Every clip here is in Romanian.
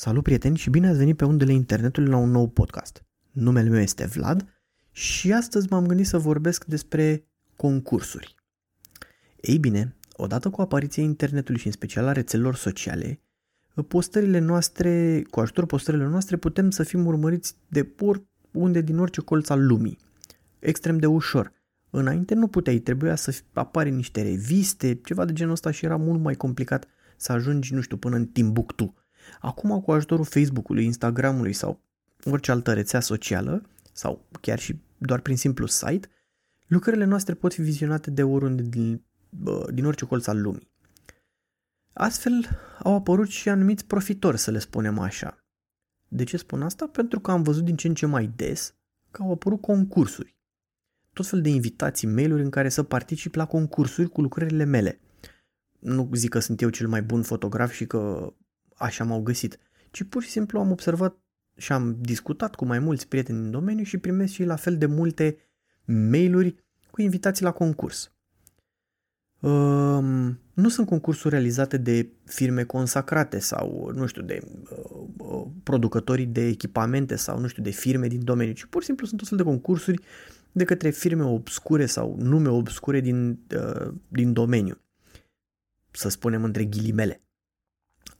Salut prieteni și bine ați venit pe undele internetului la un nou podcast. Numele meu este Vlad și astăzi m-am gândit să vorbesc despre concursuri. Ei bine, odată cu apariția internetului și în special a rețelelor sociale, postările noastre, cu ajutorul postărilor noastre putem să fim urmăriți de unde din orice colț al lumii. Extrem de ușor. Înainte nu puteai, trebuia să apare niște reviste, ceva de genul ăsta și era mult mai complicat să ajungi, nu știu, până în Timbuktu Acum, cu ajutorul Facebook-ului, Instagram-ului sau orice altă rețea socială, sau chiar și doar prin simplu site, lucrările noastre pot fi vizionate de oriunde din, din orice colț al lumii. Astfel au apărut și anumiți profitori, să le spunem așa. De ce spun asta? Pentru că am văzut din ce în ce mai des că au apărut concursuri. Tot fel de invitații, mail-uri în care să particip la concursuri cu lucrările mele. Nu zic că sunt eu cel mai bun fotograf și că așa m-au găsit, ci pur și simplu am observat și am discutat cu mai mulți prieteni din domeniu și primesc și la fel de multe mail-uri cu invitații la concurs. Um, nu sunt concursuri realizate de firme consacrate sau, nu știu, de uh, uh, producătorii de echipamente sau, nu știu, de firme din domeniu, ci pur și simplu sunt tot fel de concursuri de către firme obscure sau nume obscure din, uh, din domeniu. Să spunem între ghilimele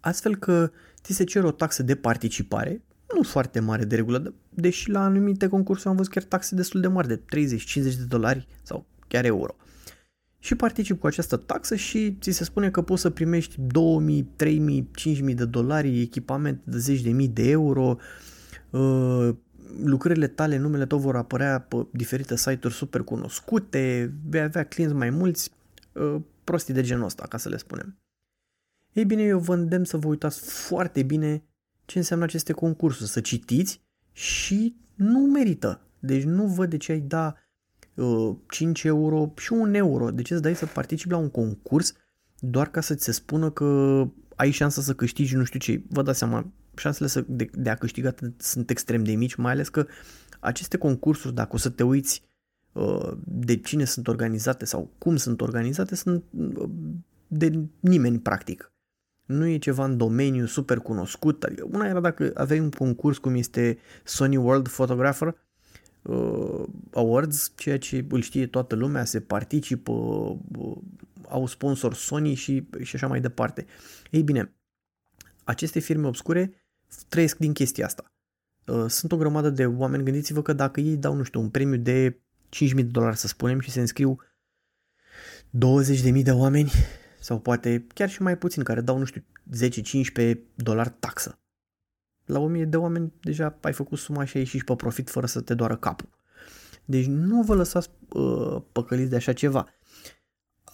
astfel că ți se cer o taxă de participare, nu foarte mare de regulă, deși la anumite concursuri am văzut chiar taxe destul de mari, de 30-50 de dolari sau chiar euro. Și particip cu această taxă și ți se spune că poți să primești 2000, 3000, 5000 de dolari, echipament de 10 de mii de euro, uh, lucrările tale, numele tău vor apărea pe diferite site-uri super cunoscute, vei avea clienți mai mulți, uh, prostii de genul ăsta, ca să le spunem. Ei bine, eu vă îndemn să vă uitați foarte bine ce înseamnă aceste concursuri, să citiți și nu merită. Deci nu văd de ce ai da uh, 5 euro și 1 euro. De ce îți dai să participi la un concurs doar ca să ți se spună că ai șansa să câștigi nu știu ce. Vă dați seama, șansele să, de, de a câștiga sunt extrem de mici, mai ales că aceste concursuri, dacă o să te uiți uh, de cine sunt organizate sau cum sunt organizate, sunt uh, de nimeni practic nu e ceva în domeniu super cunoscut. Adică una era dacă aveai un concurs cum este Sony World Photographer uh, Awards, ceea ce îl știe toată lumea, se participă, uh, au sponsor Sony și, și așa mai departe. Ei bine, aceste firme obscure trăiesc din chestia asta. Uh, sunt o grămadă de oameni, gândiți-vă că dacă ei dau, nu știu, un premiu de 5.000 de dolari, să spunem, și se înscriu 20.000 de oameni, sau poate chiar și mai puțin, care dau, nu știu, 10-15 dolari taxă. La 1000 de oameni deja ai făcut suma și ai ieșit și pe profit fără să te doară capul. Deci nu vă lăsați uh, păcăliți de așa ceva.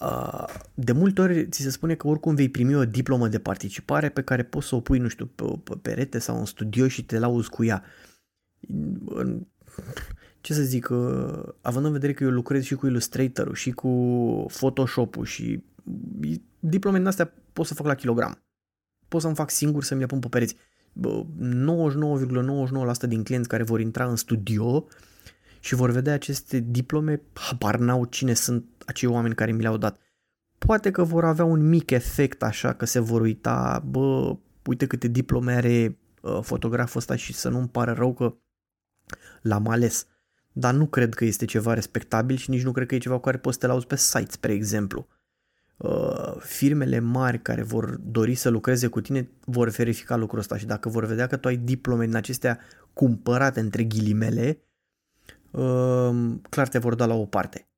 Uh, de multe ori ți se spune că oricum vei primi o diplomă de participare pe care poți să o pui, nu știu, pe, pe perete sau în studio și te lauzi cu ea. Ce să zic, uh, având în vedere că eu lucrez și cu Illustrator-ul și cu Photoshop-ul și diplome din astea pot să fac la kilogram. Pot să-mi fac singur să mi le pun pe pereți. 99,99% din clienți care vor intra în studio și vor vedea aceste diplome, habar n-au cine sunt acei oameni care mi le-au dat. Poate că vor avea un mic efect așa că se vor uita, bă, uite câte diplome are uh, fotograful ăsta și să nu-mi pară rău că l-am ales. Dar nu cred că este ceva respectabil și nici nu cred că e ceva cu care poți să te lauzi pe site, spre exemplu. Uh, firmele mari care vor dori să lucreze cu tine vor verifica lucrul ăsta și dacă vor vedea că tu ai diplome din acestea cumpărate între ghilimele, uh, clar te vor da la o parte.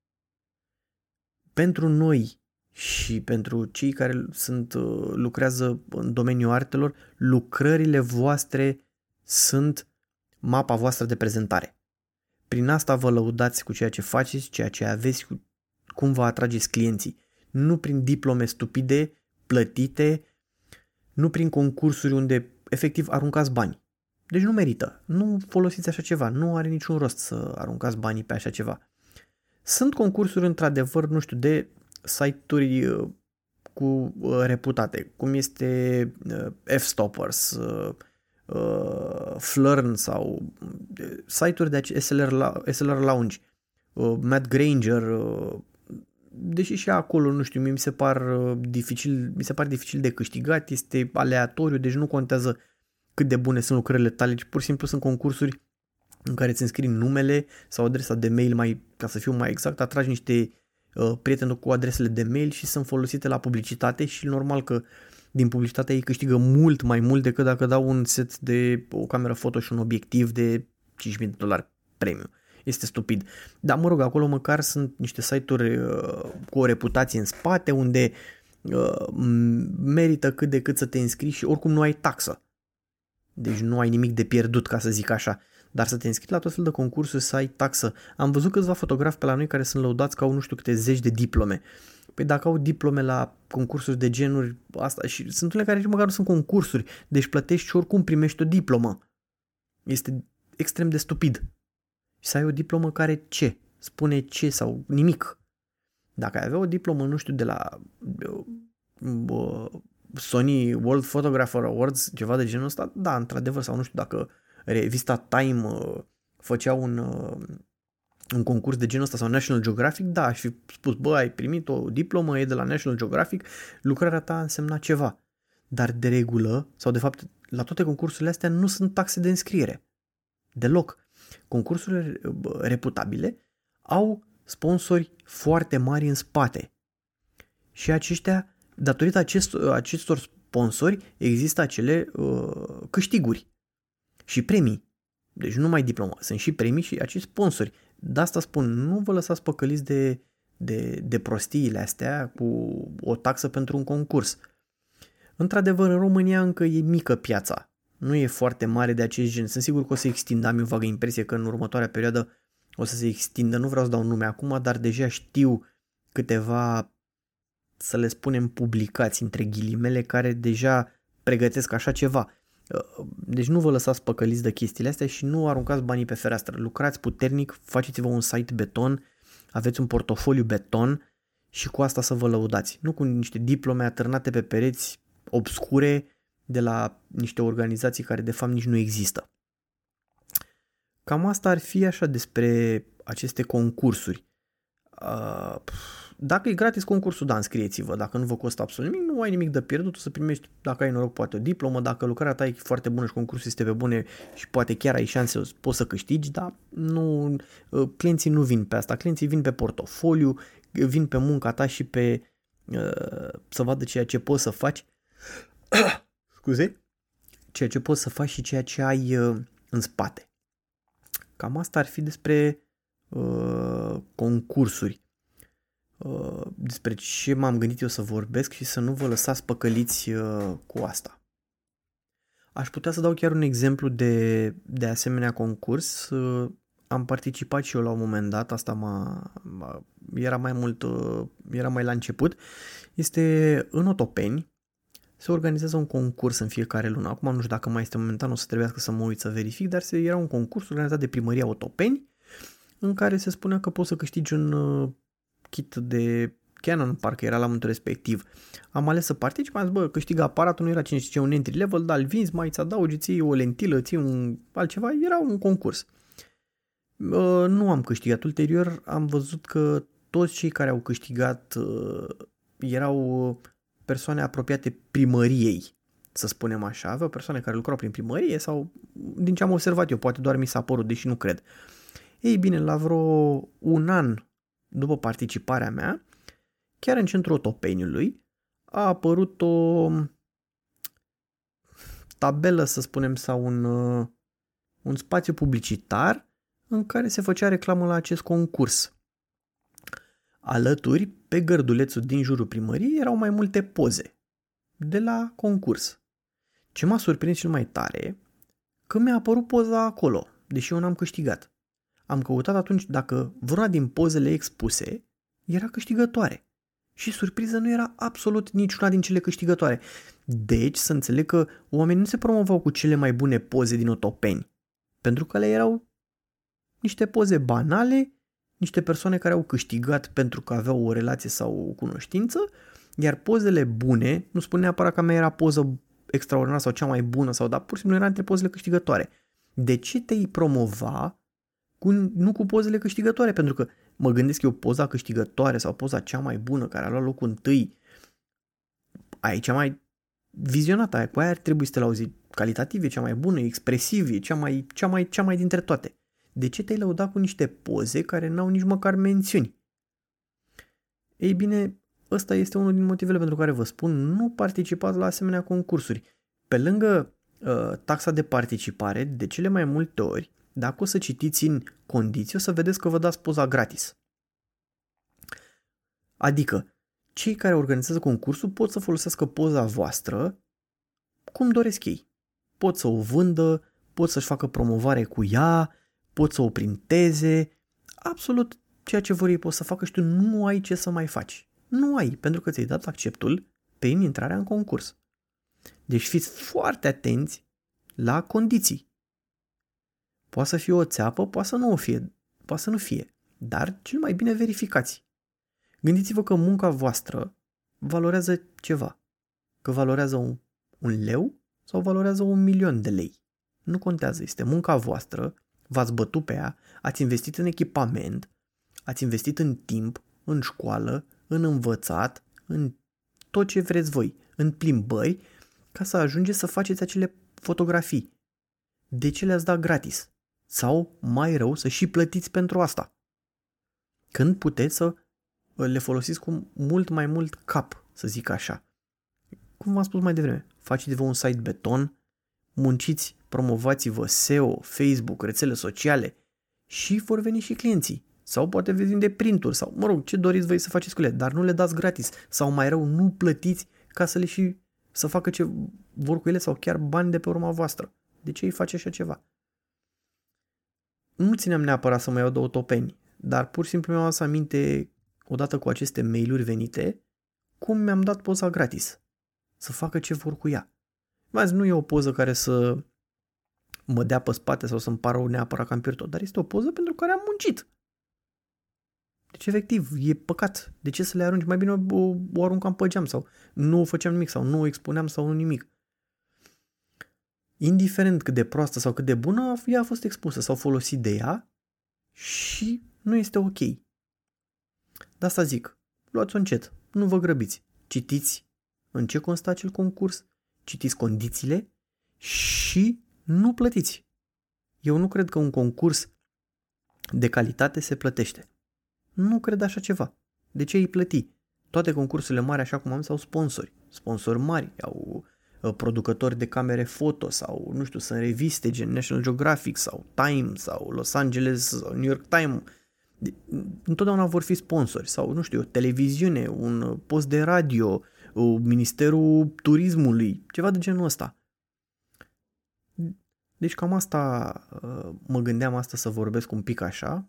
Pentru noi și pentru cei care sunt, uh, lucrează în domeniul artelor, lucrările voastre sunt mapa voastră de prezentare. Prin asta vă lăudați cu ceea ce faceți, ceea ce aveți, cum vă atrageți clienții nu prin diplome stupide, plătite, nu prin concursuri unde efectiv aruncați bani. Deci nu merită. Nu folosiți așa ceva. Nu are niciun rost să aruncați banii pe așa ceva. Sunt concursuri într-adevăr, nu știu, de site-uri uh, cu uh, reputate, cum este uh, F-Stoppers, Flurn sau site-uri de SLR, SLR Lounge, Matt Granger, deși și acolo, nu știu, mi se par uh, dificil, mi se par dificil de câștigat, este aleatoriu, deci nu contează cât de bune sunt lucrările tale, ci pur și simplu sunt concursuri în care îți înscrii numele sau adresa de mail, mai, ca să fiu mai exact, atragi niște uh, prieteni cu adresele de mail și sunt folosite la publicitate și normal că din publicitate ei câștigă mult mai mult decât dacă dau un set de o cameră foto și un obiectiv de 5.000 de dolari premium. Este stupid. Dar mă rog, acolo măcar sunt niște site-uri uh, cu o reputație în spate unde uh, merită cât de cât să te înscrii și oricum nu ai taxă. Deci nu ai nimic de pierdut, ca să zic așa. Dar să te înscrii la tot fel de concursuri, să ai taxă. Am văzut câțiva fotografi pe la noi care sunt lăudați că au nu știu câte zeci de diplome. Păi dacă au diplome la concursuri de genuri, asta și sunt unele care nici măcar nu sunt concursuri, deci plătești și oricum primești o diplomă. Este extrem de stupid. Și să ai o diplomă care ce? Spune ce sau nimic. Dacă ai avea o diplomă, nu știu, de la uh, Sony World Photographer Awards, ceva de genul ăsta, da, într-adevăr, sau nu știu dacă revista Time uh, făcea un, uh, un concurs de genul ăsta sau National Geographic, da, aș fi spus, bă, ai primit o diplomă, e de la National Geographic, lucrarea ta însemna ceva. Dar de regulă, sau de fapt, la toate concursurile astea nu sunt taxe de înscriere. Deloc. Concursurile reputabile au sponsori foarte mari în spate. Și aceștia, datorită acestor, acestor sponsori, există acele uh, câștiguri și premii. Deci nu numai diplomă, sunt și premii și acești sponsori. De asta spun, nu vă lăsați păcăliți de, de, de prostiile astea cu o taxă pentru un concurs. Într-adevăr, în România încă e mică piața. Nu e foarte mare de acest gen. Sunt sigur că o să extindă. Am o vagă impresie că în următoarea perioadă o să se extindă. Nu vreau să dau nume acum, dar deja știu câteva, să le spunem, publicați între ghilimele care deja pregătesc așa ceva. Deci nu vă lăsați păcăliți de chestiile astea și nu aruncați banii pe fereastră. Lucrați puternic, faceți-vă un site beton, aveți un portofoliu beton și cu asta să vă lăudați. Nu cu niște diplome atârnate pe pereți obscure de la niște organizații care de fapt nici nu există. Cam asta ar fi așa despre aceste concursuri. Uh, dacă e gratis concursul, da, înscrieți-vă. Dacă nu vă costă absolut nimic, nu ai nimic de pierdut, o să primești, dacă ai noroc, poate o diplomă, dacă lucrarea ta e foarte bună și concursul este pe bune și poate chiar ai șanse, poți să câștigi, dar nu, uh, clienții nu vin pe asta, clienții vin pe portofoliu, vin pe munca ta și pe uh, să vadă ceea ce poți să faci. Scuze? Ceea ce poți să faci și ceea ce ai uh, în spate. Cam asta ar fi despre uh, concursuri. Uh, despre ce m-am gândit eu să vorbesc și să nu vă lăsați păcăliți uh, cu asta. Aș putea să dau chiar un exemplu de, de asemenea concurs. Uh, am participat și eu la un moment dat, asta m-a, m-a, era mai mult, era mai la început. Este în Otopeni, se organizează un concurs în fiecare lună. Acum nu știu dacă mai este momentan, o să trebuiască să mă uit să verific, dar era un concurs organizat de primăria Otopeni, în care se spunea că poți să câștigi un kit de Canon, parcă era la momentul respectiv. Am ales să particip, am zis, bă, câștigă aparatul, nu era cine știe un entry level, dar îl vinzi, mai îți adaugi, ții o lentilă, ții un altceva, era un concurs. Uh, nu am câștigat. Ulterior am văzut că toți cei care au câștigat uh, erau persoane apropiate primăriei, să spunem așa. Aveau persoane care lucrau prin primărie sau, din ce am observat eu, poate doar mi s-a părut, deși nu cred. Ei bine, la vreo un an după participarea mea, chiar în centrul Otopeniului, a apărut o tabelă, să spunem, sau un, uh, un spațiu publicitar în care se făcea reclamă la acest concurs. Alături, pe gărdulețul din jurul primăriei, erau mai multe poze de la concurs. Ce m-a surprins cel mai tare, că mi-a apărut poza acolo, deși eu n-am câștigat. Am căutat atunci dacă vreuna din pozele expuse era câștigătoare. Și surpriză nu era absolut niciuna din cele câștigătoare. Deci să înțeleg că oamenii nu se promovau cu cele mai bune poze din otopeni. Pentru că le erau niște poze banale, niște persoane care au câștigat pentru că aveau o relație sau o cunoștință, iar pozele bune, nu spun neapărat că a mea era poză extraordinară sau cea mai bună, sau dar pur și simplu era între pozele câștigătoare. De ce te-ai promova cu, nu cu pozele câștigătoare, pentru că mă gândesc eu poza câștigătoare sau poza cea mai bună care a luat locul întâi, aici mai vizionată aia, cu aia ar trebui să te lauzi calitativ, e cea mai bună, expresiv, e cea mai, cea mai, cea mai dintre toate. De ce te-ai lăudat cu niște poze care n-au nici măcar mențiuni? Ei bine, ăsta este unul din motivele pentru care vă spun, nu participați la asemenea concursuri. Pe lângă uh, taxa de participare, de cele mai multe ori, dacă o să citiți în condiții, o să vedeți că vă dați poza gratis. Adică, cei care organizează concursul pot să folosească poza voastră cum doresc ei. Pot să o vândă, pot să-și facă promovare cu ea, pot să o printeze, absolut ceea ce vor ei pot să facă și tu nu ai ce să mai faci. Nu ai, pentru că ți-ai dat acceptul pe intrarea în concurs. Deci fiți foarte atenți la condiții. Poate să fie o țeapă, poate să nu o fie, poate să nu fie, dar cel mai bine verificați. Gândiți-vă că munca voastră valorează ceva. Că valorează un, un leu sau valorează un milion de lei. Nu contează, este munca voastră, v-ați bătut pe ea, ați investit în echipament, ați investit în timp, în școală, în învățat, în tot ce vreți voi, în plimbări, ca să ajungeți să faceți acele fotografii. De ce le-ați dat gratis? Sau, mai rău, să și plătiți pentru asta. Când puteți să le folosiți cu mult mai mult cap, să zic așa. Cum v-am spus mai devreme, faceți-vă un site beton, munciți, promovați-vă SEO, Facebook, rețele sociale și vor veni și clienții. Sau poate veți vinde printuri sau, mă rog, ce doriți voi să faceți cu ele, dar nu le dați gratis. Sau mai rău, nu plătiți ca să le și să facă ce vor cu ele sau chiar bani de pe urma voastră. De ce îi face așa ceva? Nu țineam neapărat să mă iau două topeni, dar pur și simplu mi-am adus aminte odată cu aceste mail-uri venite, cum mi-am dat poza gratis. Să facă ce vor cu ea. Mai nu e o poză care să mă dea pe spate sau să-mi pară neapărat cam pierdut, dar este o poză pentru care am muncit. Deci, efectiv, e păcat. De ce să le arunci? Mai bine o, o aruncam pe geam sau nu o făceam nimic sau nu o expuneam sau nu nimic. Indiferent cât de proastă sau cât de bună, ea a fost expusă sau folosit de ea și nu este ok. De asta zic, luați-o încet, nu vă grăbiți. Citiți în ce constă acel concurs, citiți condițiile și nu plătiți. Eu nu cred că un concurs de calitate se plătește. Nu cred așa ceva. De ce îi plăti? Toate concursurile mari, așa cum am, sau sponsori. Sponsori mari, au uh, producători de camere foto sau, nu știu, sunt reviste gen National Geographic sau Time sau Los Angeles sau New York Times întotdeauna vor fi sponsori sau, nu știu, o televiziune, un post de radio, Ministerul Turismului, ceva de genul ăsta. Deci cam asta uh, mă gândeam asta să vorbesc un pic așa.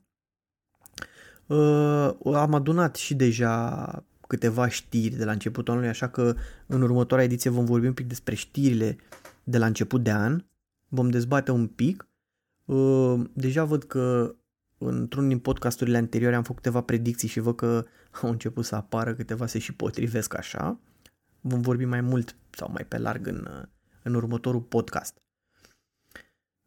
Uh, am adunat și deja câteva știri de la începutul anului, așa că în următoarea ediție vom vorbi un pic despre știrile de la început de an. Vom dezbate un pic. Uh, deja văd că într-un din podcasturile anterioare am făcut câteva predicții și văd că au început să apară câteva se și potrivesc așa. Vom vorbi mai mult sau mai pe larg în, în următorul podcast.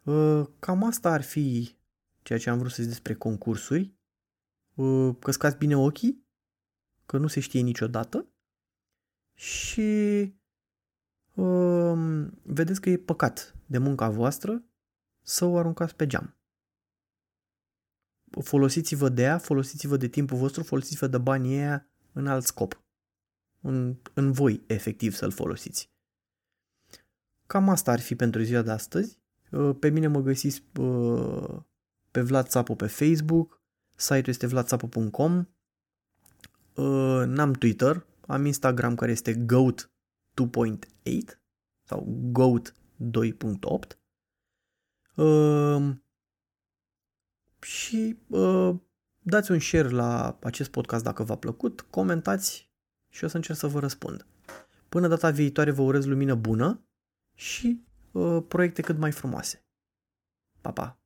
Uh, cam asta ar fi ceea ce am vrut să zic despre concursuri. Uh, căscați bine ochii, că nu se știe niciodată și um, vedeți că e păcat de munca voastră să o aruncați pe geam folosiți-vă de ea, folosiți-vă de timpul vostru, folosiți-vă de banii ăia în alt scop. În, în voi, efectiv, să-l folosiți. Cam asta ar fi pentru ziua de astăzi. Uh, pe mine mă găsiți uh, pe Vlad Țapu pe Facebook, site-ul este vladsapu.com, uh, n-am Twitter, am Instagram care este goat 2.8 sau goat 2.8 și uh, dați un share la acest podcast dacă v-a plăcut, comentați și o să încerc să vă răspund. Până data viitoare vă urez lumină bună și uh, proiecte cât mai frumoase. Pa, pa!